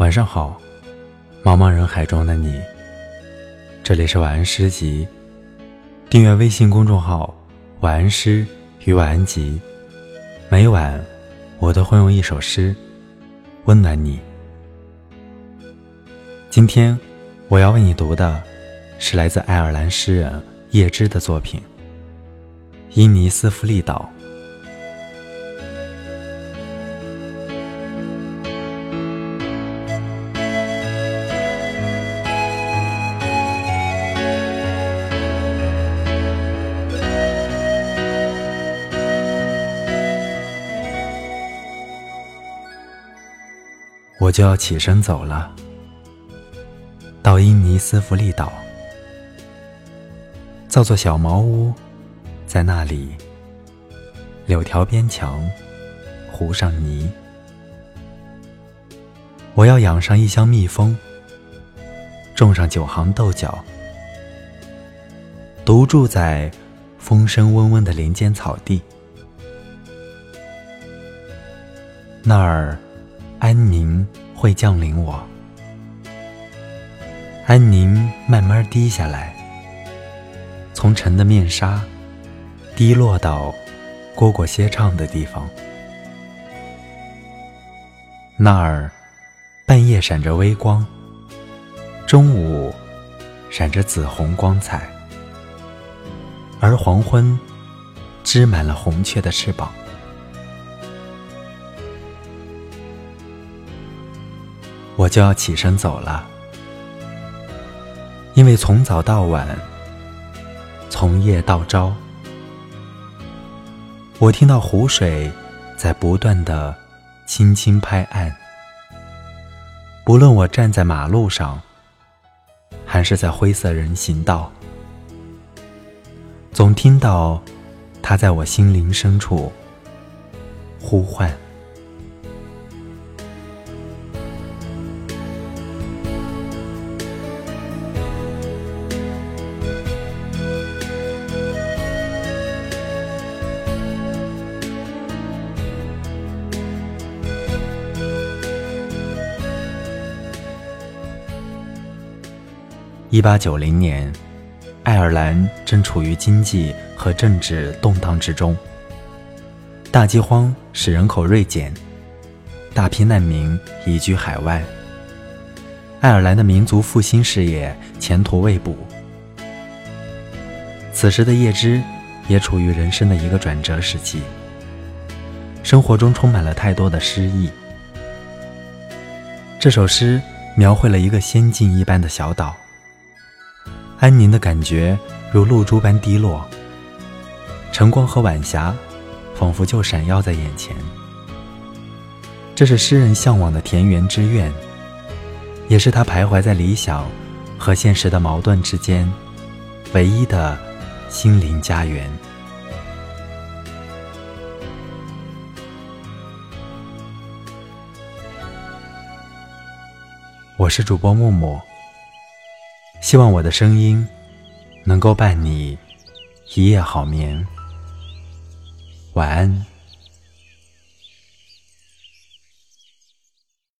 晚上好，茫茫人海中的你。这里是晚安诗集，订阅微信公众号“晚安诗与晚安集”，每晚我都会用一首诗温暖你。今天我要为你读的是来自爱尔兰诗人叶芝的作品《伊尼斯弗利岛》。我就要起身走了，到伊尼斯弗利岛，造座小茅屋，在那里，柳条边墙，糊上泥。我要养上一箱蜜蜂，种上九行豆角，独住在风声嗡嗡的林间草地，那儿。安宁会降临我，安宁慢慢低下来，从尘的面纱滴落到蝈蝈歇唱的地方。那儿半夜闪着微光，中午闪着紫红光彩，而黄昏织满了红雀的翅膀。我就要起身走了，因为从早到晚，从夜到朝，我听到湖水在不断的轻轻拍岸。不论我站在马路上，还是在灰色人行道，总听到它在我心灵深处呼唤。一八九零年，爱尔兰正处于经济和政治动荡之中。大饥荒使人口锐减，大批难民移居海外。爱尔兰的民族复兴事业前途未卜。此时的叶芝也处于人生的一个转折时期，生活中充满了太多的失意。这首诗描绘了一个仙境一般的小岛。安宁的感觉如露珠般滴落，晨光和晚霞仿佛就闪耀在眼前。这是诗人向往的田园之愿，也是他徘徊在理想和现实的矛盾之间唯一的心灵家园。我是主播木木。希望我的声音能够伴你一夜好眠，晚安。